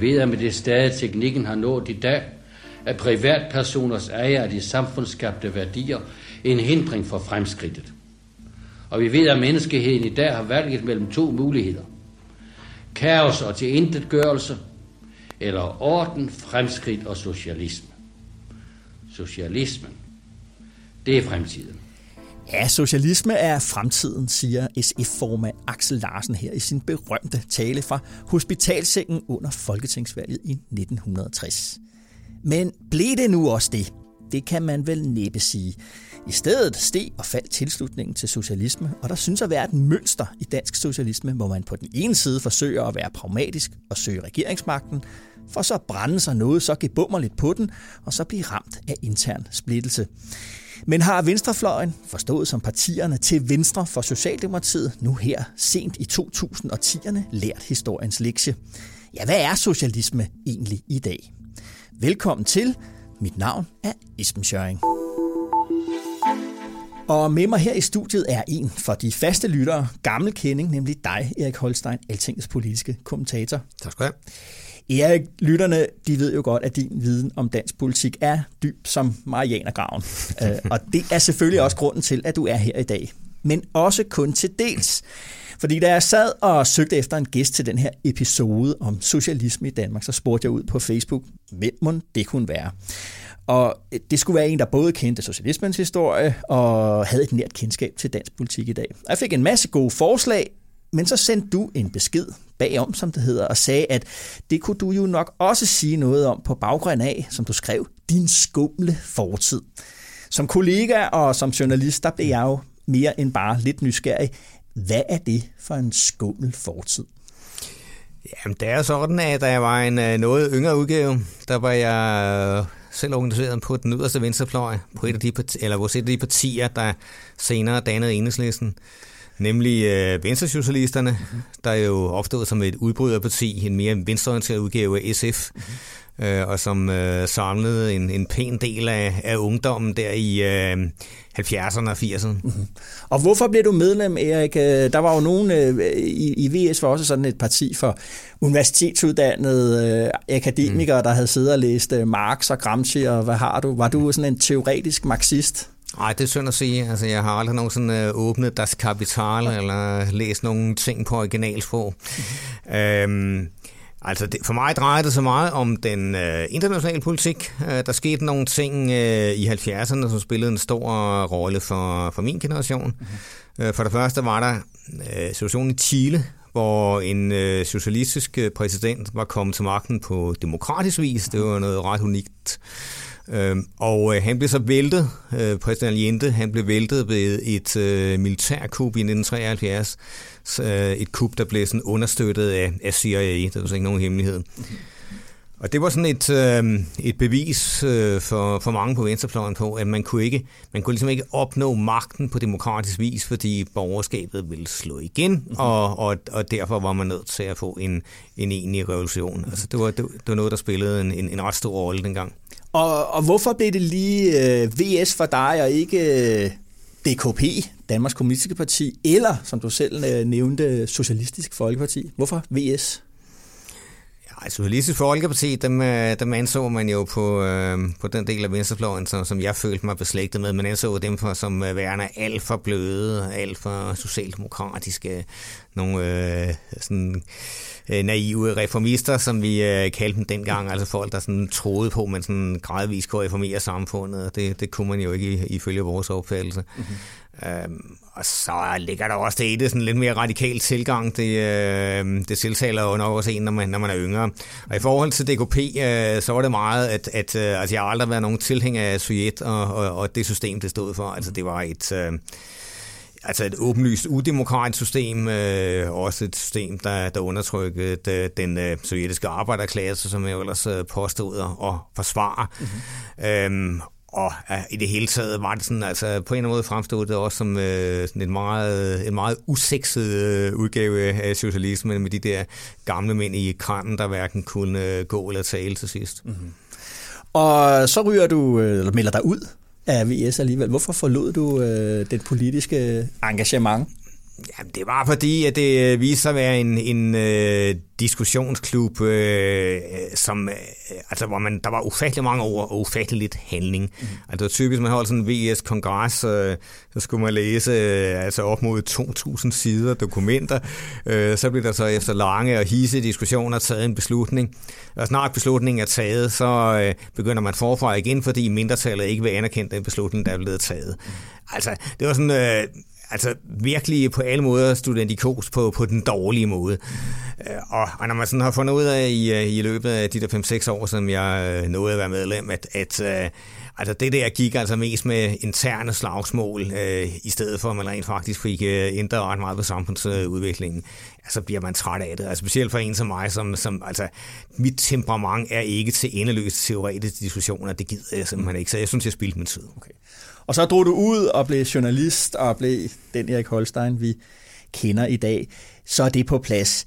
Vi ved, at med det stadig teknikken har nået i dag, at privatpersoners ejer af de samfundsskabte værdier en hindring for fremskridtet. Og vi ved, at menneskeheden i dag har valget mellem to muligheder. Kaos og tilintetgørelse, eller orden, fremskridt og socialisme. Socialismen, det er fremtiden. Ja, socialisme er fremtiden, siger SF-formand Axel Larsen her i sin berømte tale fra hospitalsengen under Folketingsvalget i 1960. Men blev det nu også det? Det kan man vel næppe sige. I stedet steg og faldt tilslutningen til socialisme, og der synes at være et mønster i dansk socialisme, hvor man på den ene side forsøger at være pragmatisk og søge regeringsmagten, for så brænde sig noget så gebummerligt på den, og så blive ramt af intern splittelse. Men har Venstrefløjen, forstået som partierne til venstre for Socialdemokratiet, nu her sent i 2010'erne lært historiens lektie? Ja, hvad er socialisme egentlig i dag? Velkommen til. Mit navn er Esben Schøring. Og med mig her i studiet er en for de faste lyttere, gammel kending, nemlig dig, Erik Holstein, Altingets politiske kommentator. Tak skal du have. Erik, lytterne, de ved jo godt, at din viden om dansk politik er dyb som Marianergraven. Øh, og det er selvfølgelig også grunden til, at du er her i dag. Men også kun til dels. Fordi da jeg sad og søgte efter en gæst til den her episode om socialisme i Danmark, så spurgte jeg ud på Facebook, hvem må det kunne være. Og det skulle være en, der både kendte socialismens historie og havde et nært kendskab til dansk politik i dag. Jeg fik en masse gode forslag, men så sendte du en besked bagom, som det hedder, og sagde, at det kunne du jo nok også sige noget om på baggrund af, som du skrev, din skumle fortid. Som kollega og som journalist, der blev jeg jo mere end bare lidt nysgerrig. Hvad er det for en skummel fortid? Jamen, det er sådan, at da jeg var en øh, noget yngre udgave, der var jeg øh, selv organiseret på den yderste venstrefløj, på et af de partier, eller hos et af de partier, der senere dannede enhedslisten, nemlig øh, Venstresocialisterne, mm-hmm. der er jo opstået som et udbryderparti, en mere venstreorienteret udgave af SF, mm-hmm. øh, og som øh, samlede en, en pæn del af, af ungdommen der i øh, 70'erne og 80'erne. Mm-hmm. Og hvorfor blev du medlem, Erik? Øh, der var jo nogen øh, i, i VS, var også sådan et parti for universitetsuddannede øh, akademikere, mm. der havde siddet og læst øh, Marx og Gramsci, og hvad har du? Var du sådan en teoretisk marxist? Nej, det er synd at sige. Altså, jeg har aldrig nogensinde øh, åbnet Das Kapital eller læst nogle ting på originalsprog. Mm-hmm. Øhm, Altså det, for mig drejer det så meget om den øh, internationale politik. Øh, der skete nogle ting øh, i 70'erne, som spillede en stor rolle for, for min generation. Mm-hmm. Øh, for det første var der øh, situationen i Chile, hvor en øh, socialistisk øh, præsident var kommet til magten på demokratisk vis. Det var noget ret unikt. Øh, og øh, han blev så væltet, øh, præsident Allende, han blev væltet ved et øh, militærkup i 1973, øh, et kup, der blev sådan understøttet af, af CIA, det var så ikke nogen hemmelighed. Og det var sådan et, øh, et bevis øh, for, for mange på venstrefløjen på, at man kunne, ikke, man kunne ligesom ikke opnå magten på demokratisk vis, fordi borgerskabet ville slå igen, mm-hmm. og, og, og derfor var man nødt til at få en, en egentlig revolution. Altså, det, var, det, det var noget, der spillede en, en, en ret stor rolle dengang. Og, og hvorfor blev det lige øh, VS for dig, og ikke øh, DKP, Danmarks Kommunistiske Parti, eller, som du selv øh, nævnte, Socialistisk Folkeparti? Hvorfor VS? Ja, Socialistisk Folkeparti, dem, øh, dem anså man jo på, øh, på den del af venstrefløjen, som, som jeg følte mig beslægtet med. Man anså dem for, som øh, værende alt for bløde, alt for socialdemokratiske, nogle øh, sådan øh, naive reformister, som vi øh, kaldte dem dengang, altså folk, der sådan troede på, at man sådan gradvist kunne reformere samfundet, det, det kunne man jo ikke ifølge vores opfattelse. Mm-hmm. Øhm, og så ligger der også det i det sådan lidt mere radikal tilgang. Det, øh, det tiltaler jo nok også en, når man, når man er yngre. Og i forhold til DKP, øh, så var det meget, at, at øh, altså, jeg har aldrig været nogen tilhænger af Sovjet og, og, og det system, det stod for. Altså det var et... Øh, altså et åbenlyst udemokratisk system, øh, også et system, der, der undertrykkede den øh, sovjetiske arbejderklasse, som jeg ellers øh, påstod at forsvare. Mm-hmm. Øhm, og ja, i det hele taget var det sådan, altså på en eller anden måde fremstod det også som øh, sådan en meget, en meget usekset øh, udgave af socialismen med de der gamle mænd i kranen, der hverken kunne øh, gå eller tale til sidst. Mm-hmm. Og så ryger du, øh, eller melder dig ud af VS alligevel. Hvorfor forlod du øh, det politiske engagement? Jamen, det var fordi, at det øh, viste sig at være en, en uh, diskussionsklub, uh, som, uh, altså, hvor man, der var ufattelig mange ord og ufattelig lidt handling. Mm. Altså, typisk, man holdt sådan en VS-kongres, uh, så skulle man læse uh, altså op mod 2.000 sider dokumenter. Uh, så blev der så efter lange og hisse diskussioner taget en beslutning. Og snart beslutningen er taget, så uh, begynder man forfra igen, fordi mindretallet ikke vil anerkende den beslutning, der er blevet taget. Mm. Altså, det var sådan... Uh, altså virkelig på alle måder studentikos på, på den dårlige måde. Øh, og, og når man sådan har fundet ud af i, øh, i løbet af de der 5-6 år, som jeg øh, nåede at være medlem, at, at altså det der gik altså mest med interne slagsmål, øh, i stedet for at man rent faktisk fik øh, ændret ret meget på samfundsudviklingen, ja, så bliver man træt af det. Altså specielt for en som mig, som, som altså, mit temperament er ikke til endeløse teoretiske diskussioner, det gider jeg simpelthen ikke, så jeg synes, jeg spildte min tid. Okay. Og så drog du ud og blev journalist og blev den Erik Holstein, vi kender i dag. Så er det på plads.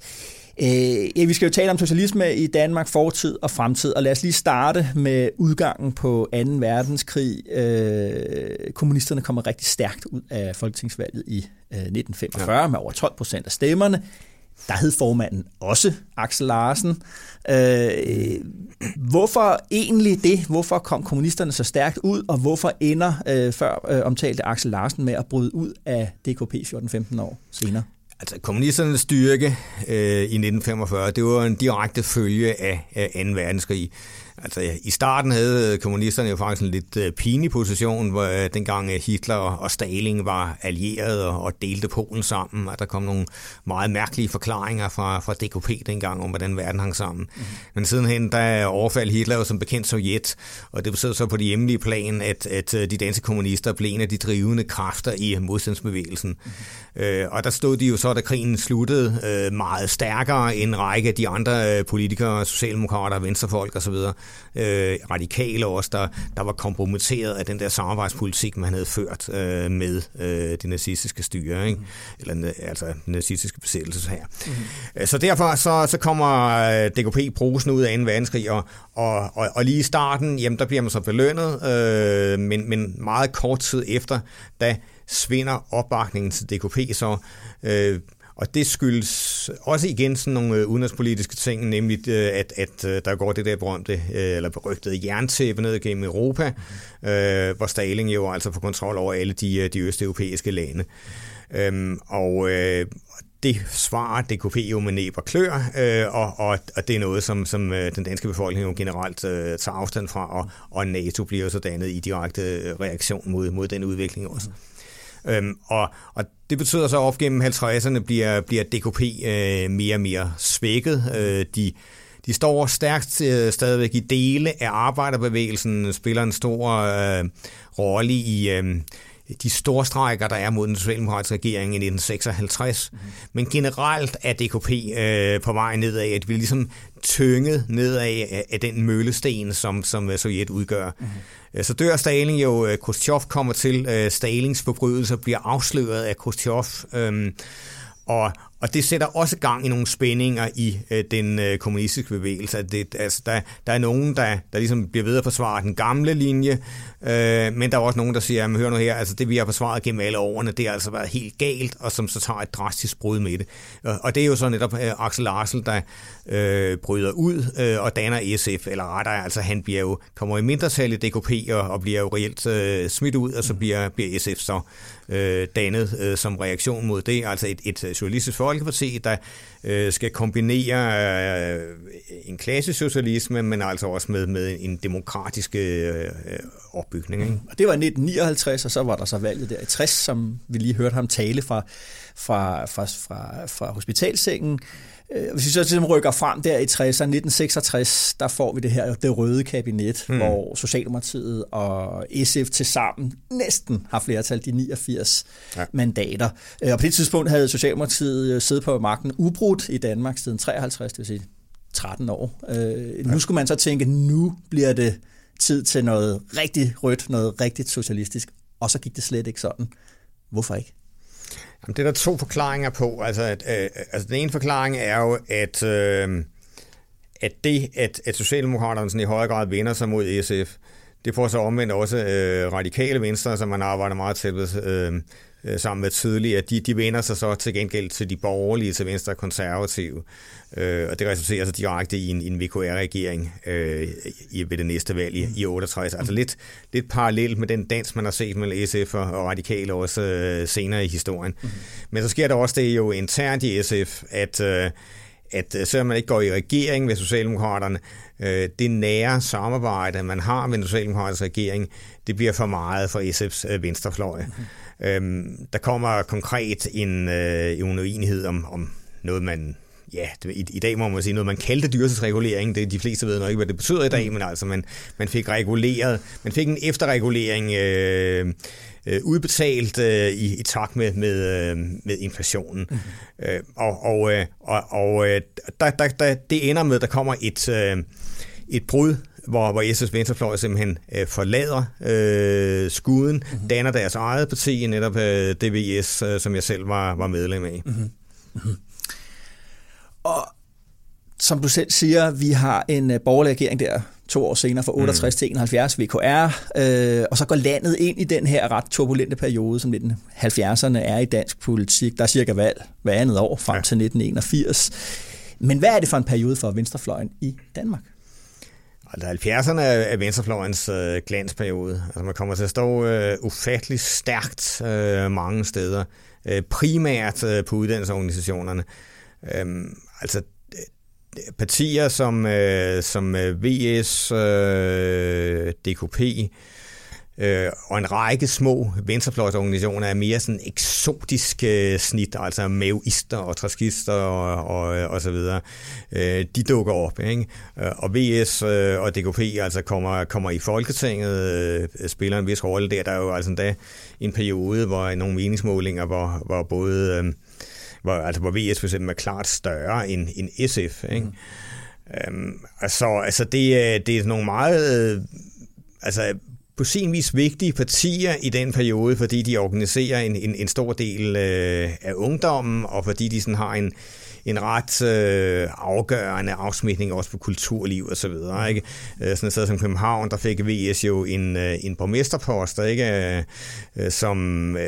Øh, vi skal jo tale om socialisme i Danmark, fortid og fremtid, og lad os lige starte med udgangen på 2. verdenskrig. Øh, kommunisterne kommer rigtig stærkt ud af folketingsvalget i øh, 1945 ja. med over 12 procent af stemmerne. Der hed formanden også Axel Larsen. Øh, hvorfor egentlig det? Hvorfor kom kommunisterne så stærkt ud, og hvorfor ender øh, før øh, omtalte Axel Larsen med at bryde ud af DKP 14-15 år senere? Altså kommunisternes styrke øh, i 1945, det var en direkte følge af, af 2. verdenskrig. Altså, I starten havde kommunisterne jo faktisk en lidt uh, pinlig position, hvor uh, dengang uh, Hitler og Stalin var allieret og, og delte Polen sammen, og der kom nogle meget mærkelige forklaringer fra, fra DKP dengang om, hvordan verden hang sammen. Mm-hmm. Men sidenhen, der overfaldt Hitler jo som bekendt Sovjet, og det betød så på det hjemlige plan, at, at de danske kommunister blev en af de drivende kræfter i modstandsbevægelsen. Mm-hmm. Uh, og der stod de jo så, da krigen sluttede, uh, meget stærkere end en række af de andre uh, politikere, socialdemokrater, venstrefolk osv., øh, radikale også, der, der var kompromitteret af den der samarbejdspolitik, man havde ført øh, med øh, det nazistiske styre, ikke? Mm. eller altså den nazistiske besættelse her. Mm. Så derfor så, så kommer øh, DKP brusen ud af 2. verdenskrig, og, og, og, og lige i starten, jamen der bliver man så belønnet, øh, men, men meget kort tid efter, da svinder opbakningen til DKP så øh, og det skyldes også igen sådan nogle øh, udenrigspolitiske ting, nemlig øh, at, at øh, der går det der berømte, eller berygtede jerntæppe ned gennem Europa, mm. hvor Stalin jo altså får kontrol over alle de, de østeuropæiske lande. Øhm, og det svarer DKP jo med næb og klør, og, og, og det er noget, som, som den danske befolkning jo generelt tager afstand fra, og, og NATO bliver jo så dannet i direkte reaktion mod, mod den udvikling også. Mm. Øhm, og, og det betyder så, at op gennem 50'erne bliver, bliver DKP øh, mere og mere svækket. Øh, de, de står stærkt øh, stadigvæk i dele af arbejderbevægelsen, spiller en stor øh, rolle i... Øh, de store strækker, der er mod den socialdemokratiske regering i 1956. Mm-hmm. Men generelt er DKP øh, på vej nedad, at vi ligesom tynget nedad af, af den møllesten, som, som Sovjet udgør. Mm-hmm. Så dør Stalin jo, øh, Khrushchev kommer til, øh, Stalins forbrydelser bliver afsløret af Khrushchev, øh, og, og det sætter også gang i nogle spændinger i øh, den øh, kommunistiske bevægelse. Det, altså, der, der er nogen, der, der ligesom bliver ved at forsvare den gamle linje, øh, men der er også nogen, der siger, hør nu her, altså det vi har forsvaret gennem alle årene, det har altså været helt galt, og som så tager et drastisk brud med det. Og, og det er jo så netop øh, Axel Larsen, der øh, bryder ud øh, og danner SF, eller rettere, altså han bliver jo, kommer i mindretal i DKP og, og bliver jo reelt øh, smidt ud, og så bliver, bliver SF så øh, dannet øh, som reaktion mod det, altså et, et øh, socialistisk folkeparti, der øh, skal kombinere øh, en klassesocialisme, men altså også med, med en demokratisk øh, øh opbygning. Ikke? Og det var 1959, og så var der så valget der i 60, som vi lige hørte ham tale fra, fra, fra, fra, fra hospitalsengen. Øh, hvis vi så ligesom rykker frem der i 60'erne, 1966, der får vi det her det røde kabinet, mm. hvor Socialdemokratiet og SF til sammen næsten har flertal, de 89 ja. mandater. Øh, og på det tidspunkt havde Socialdemokratiet øh, siddet på magten ubrudt i Danmark siden 53, det vil sige 13 år. Øh, nu skulle man så tænke, nu bliver det tid til noget rigtig rødt, noget rigtigt socialistisk, og så gik det slet ikke sådan. Hvorfor ikke? Jamen, det er der to forklaringer på. Altså, at, øh, altså den ene forklaring er jo, at, øh, at det, at, at Socialdemokraterne sådan i højere grad vender sig mod SF, det får så omvendt også øh, radikale venstre, som man arbejder meget tæt med, øh, øh, sammen med tidligere, at de, de vender sig så til gengæld til de borgerlige, til venstre konservative. Øh, og det resulterer så direkte i en, en VKR-regering øh, i, ved det næste valg i, i 68. Altså lidt, lidt parallelt med den dans, man har set mellem SF og, og Radikale også øh, senere i historien. Mm-hmm. Men så sker der også det jo internt i SF, at... Øh, at øh, selvom man ikke går i regering med Socialdemokraterne, øh, det nære samarbejde, man har med den socialdemokratiske regering, det bliver for meget for SF's øh, venstrefløj. Mm-hmm. Øhm, der kommer konkret en, øh, en uenighed om, om noget, man ja, i, i dag må man sige noget, man kaldte dyrtidsregulering. Det, de fleste ved nok ikke, hvad det betyder i dag, mm. men altså man, man fik reguleret, man fik en efterregulering øh, øh, udbetalt øh, i, i takt med, med, øh, med inflationen. Mm. Øh, og og, øh, og, og øh, der, der, der, det ender med, at der kommer et, øh, et brud hvor, hvor SS Venstrefløj simpelthen øh, forlader øh, skuden, mm-hmm. danner deres eget parti, netop øh, DVS, øh, som jeg selv var, var medlem af. Mm-hmm. Mm-hmm. Og som du selv siger, vi har en øh, borgerlig regering der to år senere, fra 68 mm. til 71, VKR, øh, og så går landet ind i den her ret turbulente periode, som 1970'erne er i dansk politik. Der er cirka valg hver andet år frem ja. til 1981. Men hvad er det for en periode for venstrefløjen i Danmark? Altså 70'erne er venstrefløjens øh, glansperiode. Altså man kommer til at stå øh, ufattelig stærkt øh, mange steder. Øh, primært øh, på uddannelsesorganisationerne. Øh, altså partier som, øh, som VS, øh, øh DKP øh, og en række små venstrefløjsorganisationer er mere sådan eksotisk øh, snit, altså maoister og traskister og, og, øh, og så videre. Øh, de dukker op, ikke? Og VS øh, og øh, DKP altså kommer, kommer i Folketinget, øh, spiller en vis rolle der. Der er jo altså endda en periode, hvor nogle meningsmålinger, hvor, hvor både... Øh, hvor, altså, hvor VS for eksempel er klart større end, end SF. Ikke? Mm. Øhm, altså, altså det, det er nogle meget... Øh, altså, på sin vis vigtige partier i den periode, fordi de organiserer en, en, en stor del øh, af ungdommen, og fordi de sådan har en, en ret øh, afgørende afsmitning også på kulturliv og så videre. Ikke? Øh, sådan et sted som København, der fik VS jo en, øh, en borgmesterpost, ikke? Øh, som øh,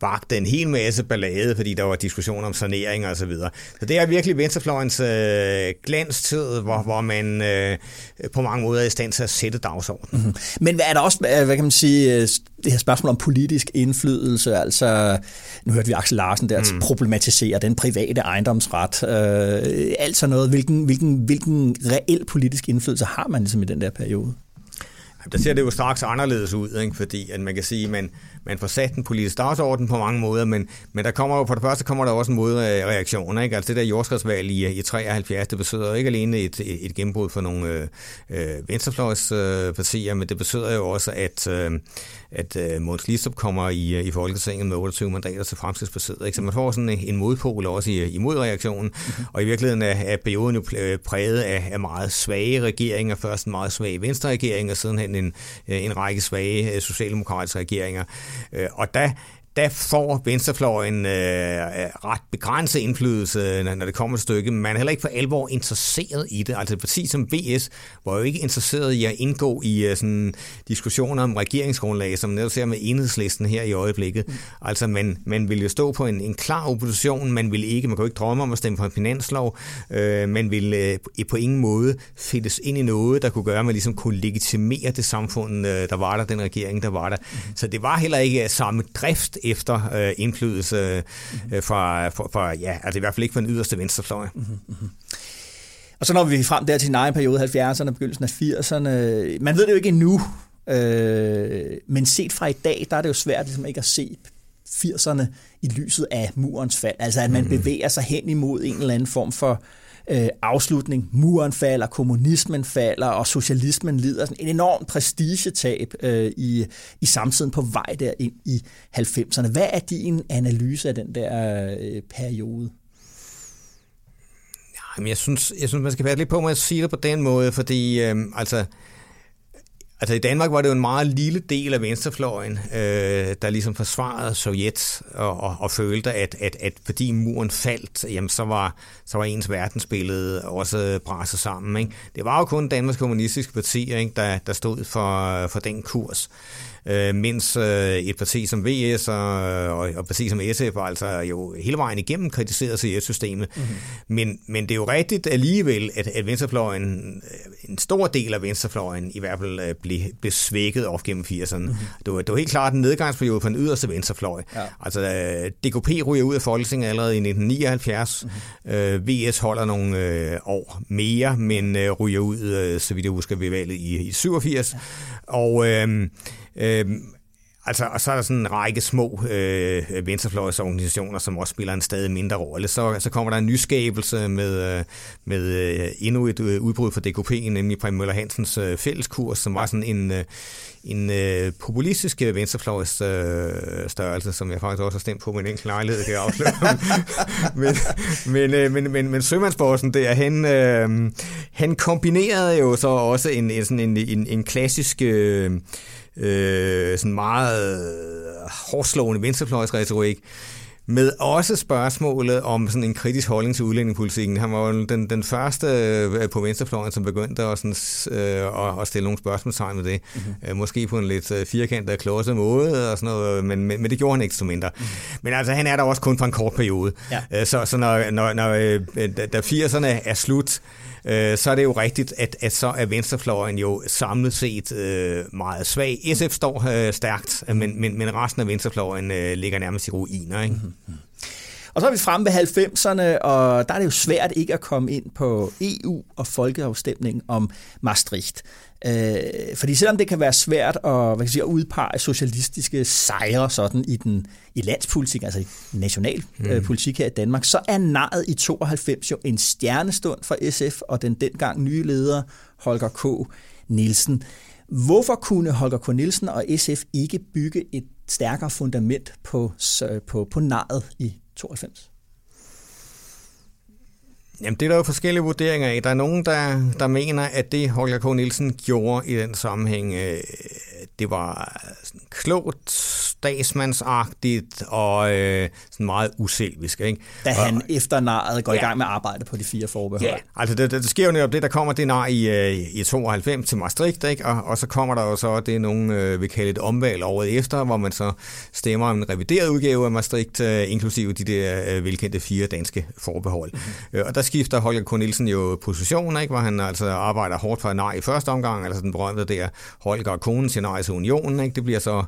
vagte en hel masse ballade, fordi der var diskussioner om sanering og så videre. Så det er virkelig venstrefløjens øh, glanstid, hvor, hvor man øh, på mange måder er i stand til at sætte dagsordenen. Mm-hmm. Men hvad er der også, hvad kan man sige, det her spørgsmål om politisk indflydelse, altså nu hørte vi Axel Larsen der mm. problematisere den private ejendomsret, øh, alt sådan noget. Hvilken, hvilken, hvilken reel politisk indflydelse har man ligesom i den der periode? Der ser det jo straks anderledes ud, ikke? fordi at man kan sige, at man, man får sat den politiske dagsorden på mange måder, men, men der kommer jo, for det første kommer der også en modreaktion. Øh, ikke? Altså det der jordskredsvalg i, øh, i 73, det betyder ikke alene et, et, et gennembrud for nogle øh, øh venstrefløjspartier, øh, men det betyder jo også, at, øh, at øh, Måns Listrup kommer i, i Folketinget med 28 mandater til Fremskridspartiet. Ikke? Så man får sådan en, en modpol også i, i modreaktionen, mm-hmm. og i virkeligheden er, er perioden jo præget af, af meget svage regeringer, først en meget svag venstreregering, og sidenhen en, en række svage socialdemokratiske regeringer. Øh, og der der får venstrefløjen øh, ret begrænset indflydelse, når det kommer et stykke. Man er heller ikke for alvor interesseret i det. Altså et parti som VS var jo ikke interesseret i at indgå i uh, sådan diskussioner om regeringsgrundlag, som netop ser med enhedslisten her i øjeblikket. Mm. Altså man, man ville jo stå på en, en klar opposition, man ville ikke, man kunne ikke drømme om at stemme for en finanslov, øh, man ville øh, på ingen måde fælles ind i noget, der kunne gøre, at man ligesom kunne legitimere det samfund, øh, der var der, den regering, der var der. Mm. Så det var heller ikke samme drift efter øh, indflydelse øh, fra, fra, fra, ja, altså i hvert fald ikke fra den yderste venstrefløj. Mm-hmm. Og så når vi frem der til en egen periode, 70'erne og begyndelsen af 80'erne. Man ved det jo ikke endnu, øh, men set fra i dag, der er det jo svært ligesom ikke at se 80'erne i lyset af murens fald. Altså at man mm. bevæger sig hen imod en eller anden form for øh, Øh, afslutning. Muren falder, kommunismen falder, og socialismen lider sådan en enorm prestigetab øh, i, i samtiden på vej der ind i 90'erne. Hvad er din analyse af den der øh, periode? Jamen, jeg synes, jeg synes, man skal være lidt på med at sige det på den måde, fordi øh, altså, Altså i Danmark var det jo en meget lille del af venstrefløjen, øh, der ligesom forsvarede Sovjet og, og, og følte, at, at, at fordi muren faldt, jamen så var, så var ens verdensbillede også braset sammen. Ikke? Det var jo kun Danmarks Kommunistiske Parti, ikke, der, der stod for, for den kurs øh, mens øh, et parti som VS og, og, og parti som SF altså jo hele vejen igennem kritiseret CS-systemet. Mm-hmm. Men, men det er jo rigtigt alligevel, at, at venstrefløjen, øh, en stor del af venstrefløjen i hvert fald øh, blev, blev svækket op gennem 80'erne. Mm-hmm. Det, var, det var helt klart en nedgangsperiode på den yderste venstrefløj. Ja. Altså øh, DKP ryger ud af Folketinget allerede i 1979. Mm-hmm. Øh, VS holder nogle øh, år mere, men øh, ryger ud, øh, så vidt jeg husker, ved valget i, i 87. Ja. Og øh, Øhm, altså, og så er der sådan en række små øh, venstrefløjsorganisationer, som også spiller en stadig mindre rolle. Så, så kommer der en nyskabelse med, øh, med øh, endnu et øh, udbrud for DKP, nemlig Præm Møller Hansens øh, fælleskurs, som var sådan en, øh, en øh, populistisk venstrefløjs øh, størrelse, som jeg faktisk også har stemt på med en enkelt lejlighed, kan jeg afsløre. men, men, øh, men, men, men Sømandsborgsen der, han, øh, han kombinerede jo så også en, en, sådan en, en, en klassisk... Øh, øh, sådan meget hårdslående venstrefløjsretorik, med også spørgsmålet om sådan en kritisk holdning til udlændingepolitikken. Han var jo den, den første øh, på venstrefløjen, som begyndte at, sådan, øh, at stille nogle spørgsmålstegn med det. Mm-hmm. Måske på en lidt øh, firkantet og klodset måde, og sådan noget, men, men, men det gjorde han ikke så mindre. Mm-hmm. Men altså, han er der også kun for en kort periode. Ja. Så, så når, når, når da 80'erne er slut, øh, så er det jo rigtigt, at, at så er venstrefløjen jo samlet set øh, meget svag. SF står øh, stærkt, men, men, men resten af venstrefløjen øh, ligger nærmest i ruiner. Ikke? Mm-hmm. Og så er vi fremme ved 90'erne, og der er det jo svært ikke at komme ind på EU og folkeafstemningen om Maastricht. Øh, fordi selvom det kan være svært at, hvad kan jeg sige, at udpege socialistiske sejre sådan i, den, i landspolitik, altså i nationalpolitik mm. her i Danmark, så er naret i 92 jo en stjernestund for SF og den dengang nye leder Holger K. Nielsen. Hvorfor kunne Holger K. Nielsen og SF ikke bygge et stærkere fundament på, på, på naret i 92? Jamen, det er der jo forskellige vurderinger af. Der er nogen, der, der mener, at det Holger K. Nielsen gjorde i den sammenhæng, øh, det var klogt, statsmandsagtigt og øh, sådan meget uselvisk. Ikke? Da han og, efter naret går ja. i gang med at arbejde på de fire forbehold. Ja, altså det, det, det sker jo netop det, der kommer det nar i, øh, i 92 til Maastricht, ikke? Og, og så kommer der jo så det, nogen øh, vil kalde et omvalg året efter, hvor man så stemmer om en revideret udgave af Maastricht, øh, inklusive de der øh, velkendte fire danske forbehold. Mm-hmm. Øh, og der skifter Holger K. Nielsen jo position, ikke? hvor han altså arbejder hårdt for nej i første omgang, altså den berømte der Holger konen siger nej til unionen. Ikke? Det bliver så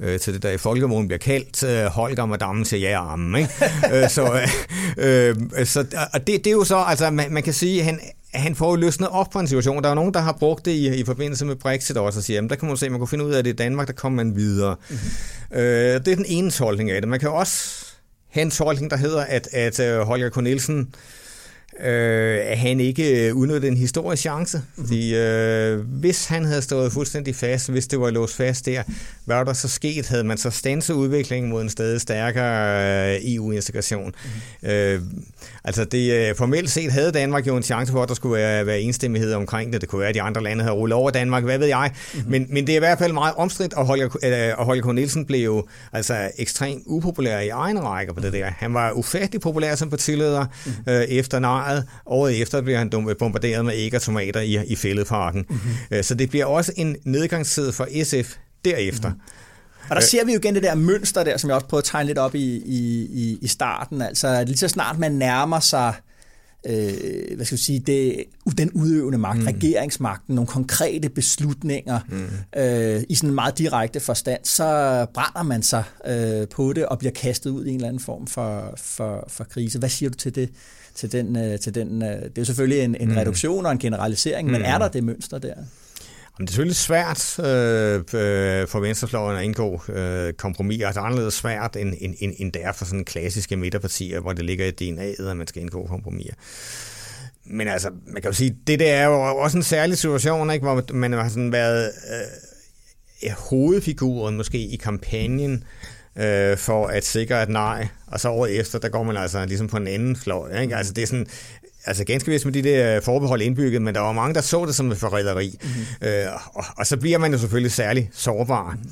øh, til det der i folkemålen bliver kaldt øh, Holger Madame siger ja armen. Ikke? øh, så øh, øh, så og det, det er jo så, altså man, man kan sige, at han, han får jo løsnet op på en situation. Der er jo nogen, der har brugt det i, i forbindelse med Brexit også, og siger, jamen der kan man se, at man kunne finde ud af, at det er Danmark, der kommer man videre. Mm-hmm. Øh, det er den ene tolkning af det. Man kan også have en tolkning, der hedder, at, at øh, Holger K. Nielsen øh, at han ikke øh, udnyttede en historisk chance. Mm-hmm. Fordi øh, hvis han havde stået fuldstændig fast, hvis det var låst fast der, hvad var der så sket? Havde man så stanset udviklingen mod en stadig stærkere øh, EU-integration? Mm-hmm. Øh, altså det, øh, formelt set havde Danmark jo en chance for, at der skulle være, være enstemmighed omkring det. Det kunne være, at de andre lande havde rullet over Danmark, hvad ved jeg. Mm-hmm. Men, men det er i hvert fald meget omstridt, og Holger, øh, og Holger K. Nielsen blev jo altså ekstremt upopulær i egen række på det der. Han var ufattelig populær som partileder mm-hmm. øh, efter Året Året efter bliver han bombarderet med æg og tomater i, i fældeparken. Mm-hmm. Så det bliver også en nedgangstid for SF derefter. Mm-hmm. Og der ser vi jo igen det der mønster der, som jeg også prøvede at tegne lidt op i, i, i starten. Altså lige så snart man nærmer sig øh, hvad skal vi sige, det, den udøvende magt, mm. regeringsmagten, nogle konkrete beslutninger mm. øh, i sådan en meget direkte forstand, så brænder man sig øh, på det og bliver kastet ud i en eller anden form for, for, for krise. Hvad siger du til det? Til den, øh, til den øh, det er selvfølgelig en, en mm. reduktion og en generalisering, mm. men er der det mønster der? det er selvfølgelig svært øh, øh, for venstrefløjen at indgå øh, kompromis. Altså anderledes svært, end, end, end, end det er for sådan klassiske midterpartier, hvor det ligger i DNA'et, at man skal indgå kompromiser. Men altså, man kan jo sige, det der er jo også en særlig situation, ikke, hvor man har sådan været øh, hovedfiguren måske i kampagnen øh, for at sikre et nej, og så året efter, der går man altså ligesom på en anden fløj. Ikke? Altså det er sådan, altså ganske vist med de der forbehold indbygget, men der var mange, der så det som et forræderi. Mm-hmm. Øh, og, og så bliver man jo selvfølgelig særlig sårbar. Mm-hmm.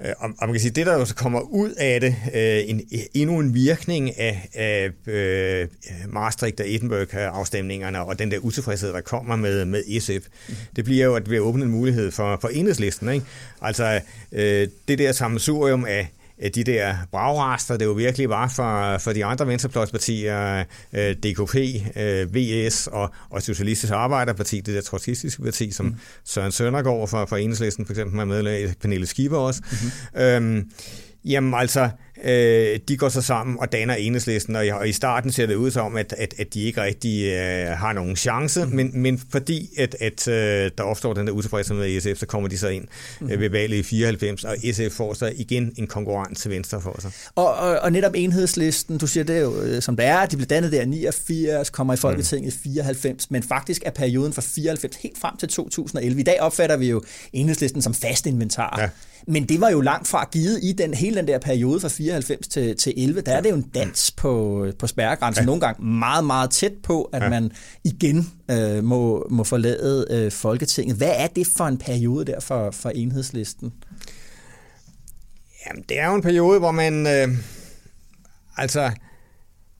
Og, og man kan sige, det der jo så kommer ud af det, øh, en, endnu en virkning af, af øh, Maastricht og Edinburgh-afstemningerne, og den der utilfredshed, der kommer med, med SF, mm. det bliver jo, at vi har åbnet en mulighed for, for enhedslisten. Ikke? Altså øh, det der sammensurium af de der bragraster, det jo virkelig var for, for de andre venstrefløjspartier, øh, DKP, øh, VS og, og Socialistisk Arbejderparti, det der trotsistiske parti, som mm. Søren Søndergaard fra, fra Enhedslisten for eksempel er medlem af, Pernille Skipper også. Mm-hmm. Øhm, jamen altså, øh, de går så sammen og danner enhedslisten, og i, og i starten ser det ud som, at, at, at de ikke rigtig øh, har nogen chance, mm. men, men fordi at, at øh, der opstår den der utilfredshed med SF, så kommer de så ind mm. øh, ved valget i 94, og SF får så igen en konkurrent til venstre for sig. Og, og, og netop enhedslisten, du siger det jo, øh, som det er, de blev dannet der 89, kommer i Folketinget mm. 94, men faktisk er perioden fra 94 helt frem til 2011. I dag opfatter vi jo enhedslisten som fast inventar. Ja. Men det var jo langt fra givet i den hele den der periode fra 94 til, til 11. Der er det jo en dans på, på spærregrænsen. Ja. Nogle gange meget, meget tæt på, at ja. man igen øh, må, må forlade øh, Folketinget. Hvad er det for en periode der for, for enhedslisten? Jamen, det er jo en periode, hvor man... Øh, altså,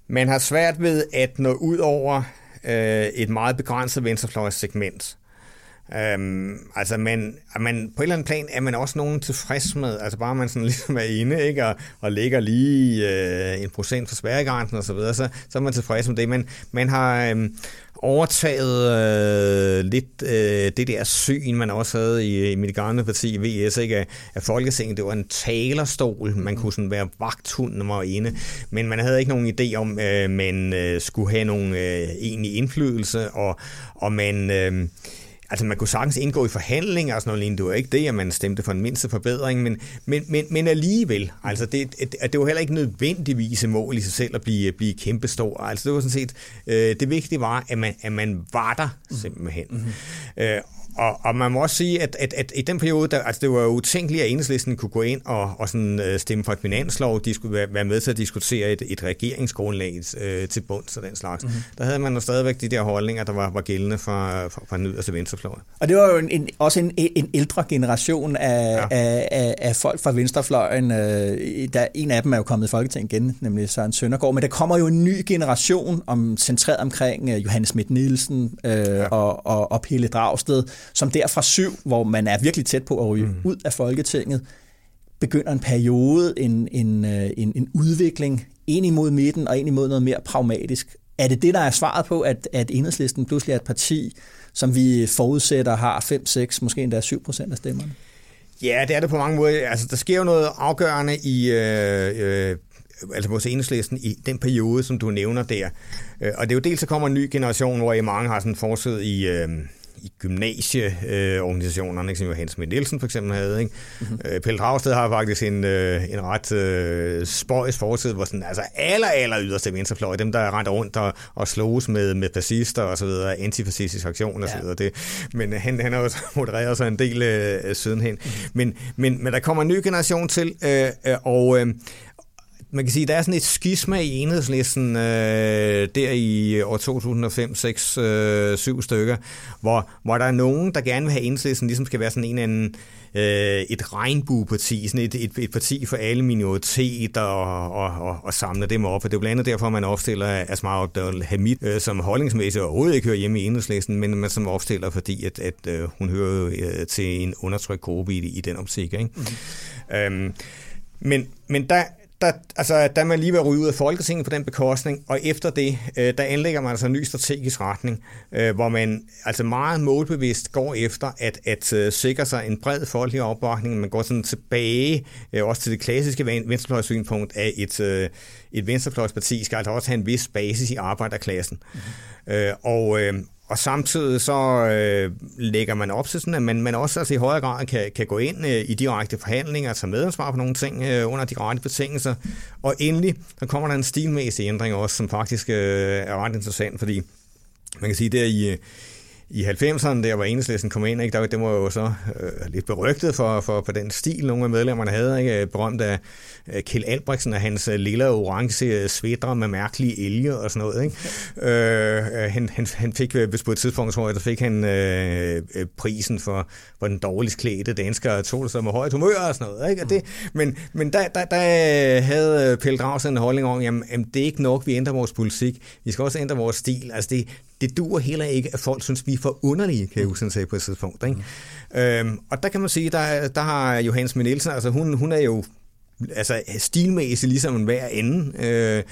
man har svært ved at nå ud over øh, et meget begrænset venstrefløjssegment. Øhm, altså, men, men på et eller andet plan er man også nogen tilfreds med, altså bare man sådan ligesom er inde, ikke, og, og ligger lige øh, en procent for spærregrænsen og så videre, så, så er man tilfreds med det. Men man har øh, overtaget øh, lidt øh, det der syn, man også havde i, i mit gamle parti, VS, ikke, af, af Folketinget. Det var en talerstol, man kunne sådan være vagthund, når man var inde, men man havde ikke nogen idé om, øh, man øh, skulle have nogen øh, egentlig indflydelse, og, og man... Øh, Altså man kunne sagtens indgå i forhandlinger og sådan noget lignende. Det var ikke det, at man stemte for en mindste forbedring, men, men, men, men alligevel. Altså det, det, det var heller ikke nødvendigvis et mål i sig selv at blive, blive kæmpestor. Altså det var sådan set, øh, det vigtige var, at man, at man var der simpelthen. Mm-hmm. Øh, og, og man må også sige, at, at, at i den periode, der, altså det var jo utænkeligt, at enhedslisten kunne gå ind og, og sådan, øh, stemme for et finanslov. De skulle være, være med til at diskutere et, et regeringsgrundlag øh, til bunds og den slags. Mm-hmm. Der havde man jo stadigvæk de der holdninger, der var, var gældende for, for, for den yderste venstrefløj. Og det var jo en, en, også en, en ældre generation af, ja. af, af, af folk fra venstrefløjen. Øh, der, en af dem er jo kommet i Folketinget igen, nemlig Søren Søndergaard. Men der kommer jo en ny generation om, centreret omkring uh, Johannes Schmidt Nielsen øh, ja. og, og, og Pelle Dragsted, som der fra syv, hvor man er virkelig tæt på at ryge mm. ud af Folketinget, begynder en periode, en, en, øh, en, en udvikling ind imod midten og ind imod noget mere pragmatisk. Er det det, der er svaret på, at, at enhedslisten pludselig er et parti, som vi forudsætter har 5, 6, måske endda 7 procent af stemmerne? Ja, det er det på mange måder. Altså, der sker jo noget afgørende i, øh, øh, altså vores enhedslisten i den periode, som du nævner der. Øh, og det er jo dels, så kommer en ny generation, hvor I mange har sådan forsøget i, øh, i gymnasieorganisationerne, øh, som Johannes Schmidt Nielsen for eksempel havde. Ikke? Mm-hmm. Øh, Pelle Dragsted har faktisk en, øh, en ret øh, spøjs fortid, hvor sådan, altså aller, aller yderste venstrefløj, dem der rent rundt og, og sloges med, med fascister og så videre, antifascistisk aktion og så videre. Det. Men han, han har også modereret sig en del øh, sidenhen. Mm-hmm. Men, men, men der kommer en ny generation til, øh, øh, og øh, man kan sige, der er sådan et skisma i enhedslisten øh, der i år 2005, 6, øh, 7 stykker, hvor, hvor der er nogen, der gerne vil have enhedslisten, ligesom skal være sådan en eller anden øh, et regnbueparti, sådan et, et, et parti for alle minoriteter og, og, og, og samle dem op. Og det er blandt andet derfor, man opstiller Asma Abdel Hamid, øh, som holdningsmæssigt overhovedet ikke hører hjemme i enhedslisten, men man som opstiller, fordi at, at øh, hun hører øh, til en undertrykt gruppe i, i den opsigt. Ikke? Mm-hmm. Øhm, men, men der, der, altså, der er man lige ved at ryge ud af Folketinget på den bekostning, og efter det, øh, der anlægger man altså en ny strategisk retning, øh, hvor man altså meget målbevidst går efter at, at uh, sikre sig en bred folkelig opbakning. Man går sådan tilbage uh, også til det klassiske venstrefløjssynpunkt af et, uh, et venstrefløjsparti skal altså også have en vis basis i arbejderklassen. Mm-hmm. Uh, og, uh, og samtidig så øh, lægger man op til sådan, at man, man også altså, i højere grad kan, kan gå ind øh, i direkte forhandlinger, tage medansvar på nogle ting øh, under de rette betingelser. Og endelig, så kommer der en stilmæssig ændring også, som faktisk øh, er ret interessant, fordi man kan sige, der i, i 90'erne, der var enhedslisten kom ind, ikke, der, det var jo så øh, lidt berygtet for, for, for den stil, nogle af medlemmerne havde. Ikke? Øh, berømt af øh, Kjell Albrechtsen og hans øh, lille orange øh, svætter med mærkelige elge og sådan noget. Ikke? Øh, øh han, han, han fik, øh, hvis på et tidspunkt, tror jeg, der fik han øh, prisen for, for den dårligst klædte dansker, tog det så med højt humør og sådan noget. Ikke? Og det, men men der, der, der havde Pelle Dragsen en holdning om, jamen, jamen, det er ikke nok, vi ændrer vores politik. Vi skal også ændre vores stil. Altså det, det duer heller ikke, at folk synes, vi er for underlige, kan jeg huske, på et tidspunkt. Ikke? Mm. Øhm, og der kan man sige, der, der har Johannes M. Nielsen, altså hun, hun er jo altså stilmæssigt ligesom en hver ende, øh,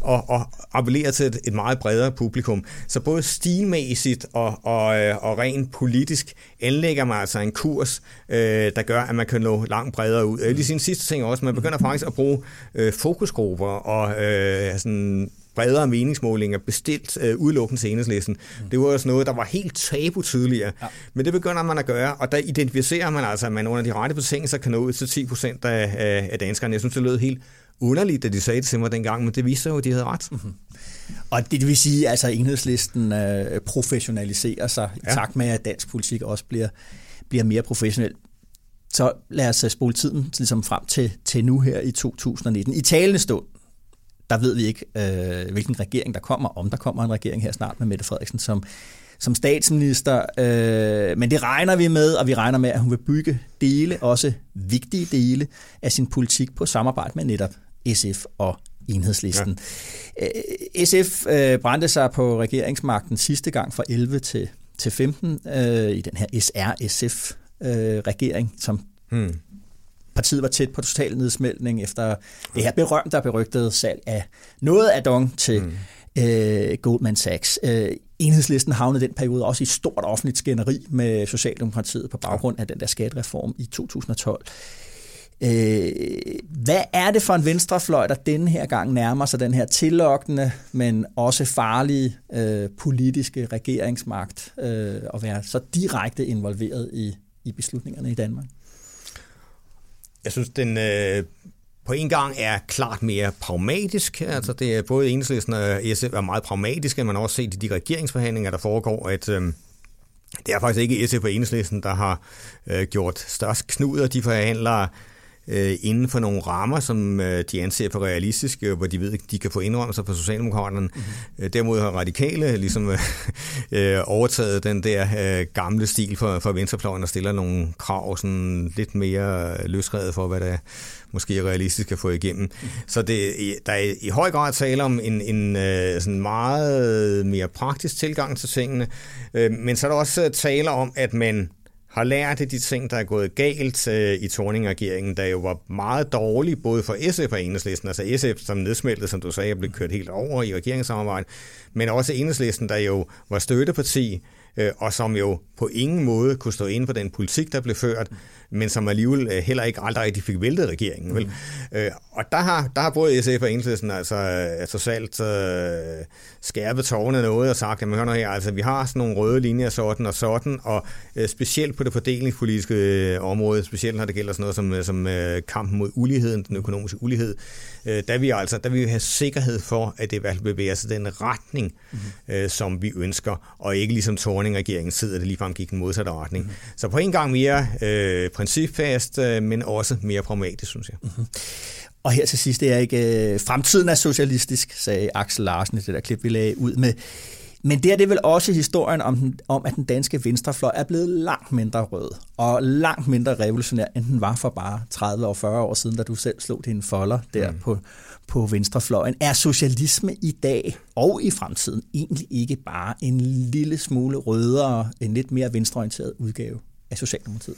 og, og appellerer til et, et meget bredere publikum. Så både stilmæssigt og, og, øh, og rent politisk anlægger man altså en kurs, øh, der gør, at man kan nå langt bredere ud. Lige sin sidste ting også, man begynder faktisk at bruge øh, fokusgrupper og øh, sådan bredere meningsmålinger bestilt øh, udelukkende til enhedslisten. Mm. Det var også noget, der var helt tabu tidligere. Ja. Men det begynder man at gøre, og der identificerer man altså, at man under de rette betingelser kan nå ud til 10 procent af, af, danskerne. Jeg synes, det lød helt underligt, da de sagde det til mig dengang, men det viste sig jo, at de havde ret. Mm-hmm. Og det, vil sige, at altså, enhedslisten øh, professionaliserer sig ja. i takt med, at dansk politik også bliver, bliver mere professionel. Så lad os øh, spole tiden ligesom frem til, til nu her i 2019. I talende stund, der ved vi ikke, øh, hvilken regering der kommer, om der kommer en regering her snart med Mette Frederiksen som, som statsminister. Øh, men det regner vi med, og vi regner med, at hun vil bygge dele, også vigtige dele af sin politik på samarbejde med netop SF og enhedslisten. Ja. Øh, SF øh, brændte sig på regeringsmagten sidste gang fra 11 til, til 15 øh, i den her SR-SF-regering, øh, som hmm partiet var tæt på total nedsmeltning efter det her berømte og berygtede salg af noget af Dong til mm. øh, Goldman Sachs. Øh, enhedslisten havnede den periode også i stort offentligt skænderi med Socialdemokratiet på baggrund af den der skattereform i 2012. Øh, hvad er det for en venstrefløj, der denne her gang nærmer sig den her tillokkende, men også farlige øh, politiske regeringsmagt øh, og være så direkte involveret i, i beslutningerne i Danmark? Jeg synes, den øh, på en gang er klart mere pragmatisk. Altså det er både Enhedslisten og SF er meget pragmatiske, man har også set i de regeringsforhandlinger, der foregår, at øh, det er faktisk ikke SF og Enhedslisten, der har øh, gjort størst knuder. De forhandler øh, inden for nogle rammer, som øh, de anser for realistiske, hvor de ved, de kan få indrømmelser på Socialdemokraterne. Mm-hmm. Derimod har radikale ligesom øh, overtaget den der øh, gamle stil for, for venstrefløjen og stiller nogle krav sådan lidt mere løsredet for, hvad der måske er realistisk at få igennem. Mm. Så det, der er i høj grad tale om en, en sådan meget mere praktisk tilgang til tingene, men så er der også tale om, at man har lært af de ting, der er gået galt øh, i Torning-regeringen, der jo var meget dårlig, både for SF og Enhedslisten. Altså SF, som nedsmeltede, som du sagde, blev kørt helt over i regeringssamarbejdet, men også Enhedslisten, der jo var støtteparti, øh, og som jo på ingen måde kunne stå inde på den politik, der blev ført, men som alligevel øh, heller ikke aldrig rigtig fik væltet regeringen. Vel? Mm. Øh, og der har, der har både SF og Enhedslisten altså, altså salt øh, skærpet tårne noget og sagt, jamen hør nu her, altså vi har sådan nogle røde linjer sådan og sådan, og øh, specielt på det fordelingspolitiske øh, område, specielt når det gælder sådan noget som, øh, som øh, kampen mod uligheden, den økonomiske ulighed, øh, der vil altså der vil vi have sikkerhed for, at det i hvert fald bevæger sig den retning, mm-hmm. øh, som vi ønsker, og ikke ligesom Torning-regeringen sidder, det ligefrem gik den modsatte retning. Mm-hmm. Så på en gang mere øh, principfast, øh, men også mere pragmatisk, synes jeg. Mm-hmm. Og her til sidst, det er ikke øh, fremtiden er socialistisk, sagde Axel Larsen i det der klip, vi lagde ud med. Men det er det vel også historien om, den, om, at den danske venstrefløj er blevet langt mindre rød og langt mindre revolutionær, end den var for bare 30 og 40 år siden, da du selv slog dine folder der mm. på, på venstrefløjen. Er socialisme i dag og i fremtiden egentlig ikke bare en lille smule rødere, en lidt mere venstreorienteret udgave af Socialdemokratiet?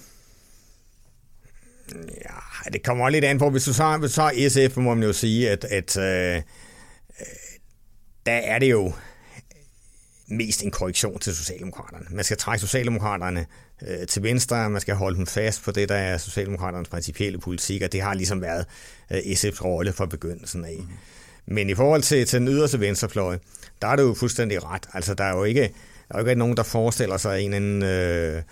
Ja, det kommer lidt an på. Hvis du så, hvis så SF, må man jo sige, at, at øh, øh, der er det jo mest en korrektion til Socialdemokraterne. Man skal trække Socialdemokraterne øh, til venstre, man skal holde dem fast på det, der er Socialdemokraternes principielle politik, og det har ligesom været øh, SF's rolle fra begyndelsen af. Mm. Men i forhold til, til den yderste venstrefløj, der er det jo fuldstændig ret. Altså, der er jo ikke er jo ikke nogen, der forestiller sig en en øh,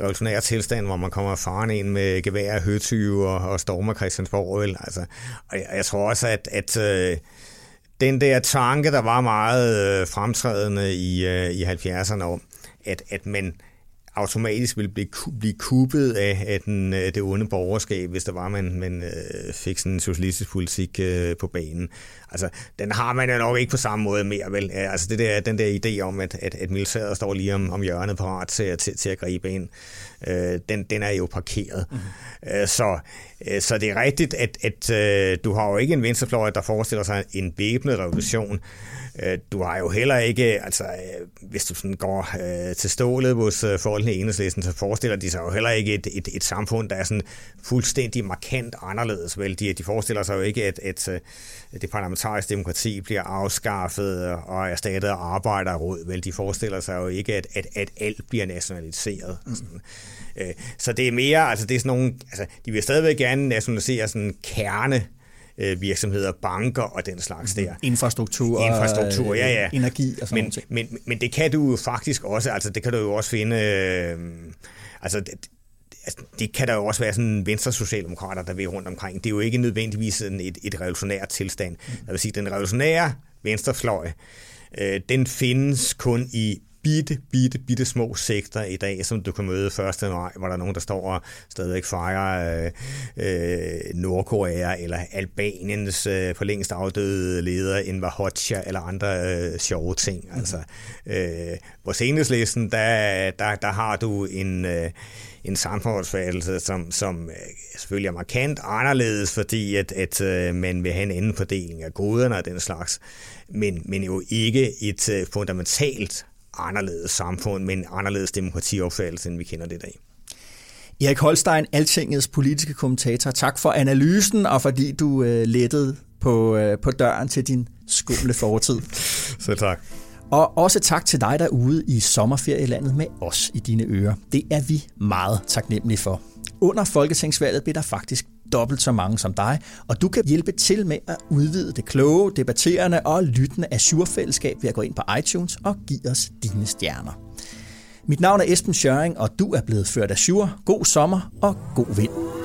revolutionær tilstand, hvor man kommer faren ind med gevær, høtyve og, og stormer Christiansborg. Vel? Altså, og jeg, jeg tror også, at, at øh, den der tanke, der var meget øh, fremtrædende i, øh, i 70'erne om, at, at man automatisk ville blive, blive kuppet af, af den, øh, det onde borgerskab, hvis der var, man, man øh, fik sådan en socialistisk politik øh, på banen. Altså, den har man jo nok ikke på samme måde mere, vel? Altså, det der, den der idé om, at, at, at militæret står lige om, om hjørnet parat til, til, til at gribe ind, øh, den, den er jo parkeret. Mm-hmm. Øh, så, øh, så det er rigtigt, at, at øh, du har jo ikke en venstrefløj, der forestiller sig en væbnet revolution, Øh, du har jo heller ikke, altså øh, hvis du sådan går øh, til stålet hos øh, folkene i enhedslisten, så forestiller de sig jo heller ikke et, et, et samfund, der er sådan fuldstændig markant anderledes. Vel? De, de forestiller sig jo ikke, at, at, at det parlamentariske demokrati bliver afskaffet og erstattet af arbejderråd. Vel? De forestiller sig jo ikke, at, at, at alt bliver nationaliseret. Mm. Sådan. Så det er mere, altså det er sådan nogle, altså de vil stadigvæk gerne nationalisere sådan kerne øh, virksomheder, banker og den slags der. Infrastruktur, Infrastruktur ja, ja. energi og sådan men, men, men, men det kan du jo faktisk også, altså det kan du jo også finde, øh, altså det, altså, det kan der jo også være sådan venstre socialdemokrater, der vil rundt omkring. Det er jo ikke nødvendigvis et, et revolutionært tilstand. Mm. Jeg vil sige, den revolutionære venstrefløj, øh, den findes kun i bitte, bitte, bitte små sektor i dag, som du kan møde 1. maj, hvor der er nogen, der står og stadigvæk fejrer øh, øh, Nordkorea eller Albaniens øh, på længst afdøde leder, Enver Hoxha eller andre øh, sjove ting. Mm. Altså, øh, på senhedslæsen, der, der, der har du en... Øh, en samfundsfattelse, som, som øh, selvfølgelig er markant anderledes, fordi at, at øh, man vil have en anden fordeling af goderne og den slags, men, men jo ikke et øh, fundamentalt anderledes samfund, men anderledes demokratiopfattelse, end vi kender det i dag. Erik Holstein, Altingets politiske kommentator. Tak for analysen, og fordi du øh, lettede på, øh, på døren til din skumle fortid. Så tak. Og også tak til dig derude i sommerferielandet med os i dine ører. Det er vi meget taknemmelige for. Under folketingsvalget blev der faktisk dobbelt så mange som dig, og du kan hjælpe til med at udvide det kloge, debatterende og lyttende Azure-fællesskab ved at gå ind på iTunes og give os dine stjerner. Mit navn er Esben Schøring, og du er blevet ført Azure. God sommer og god vind.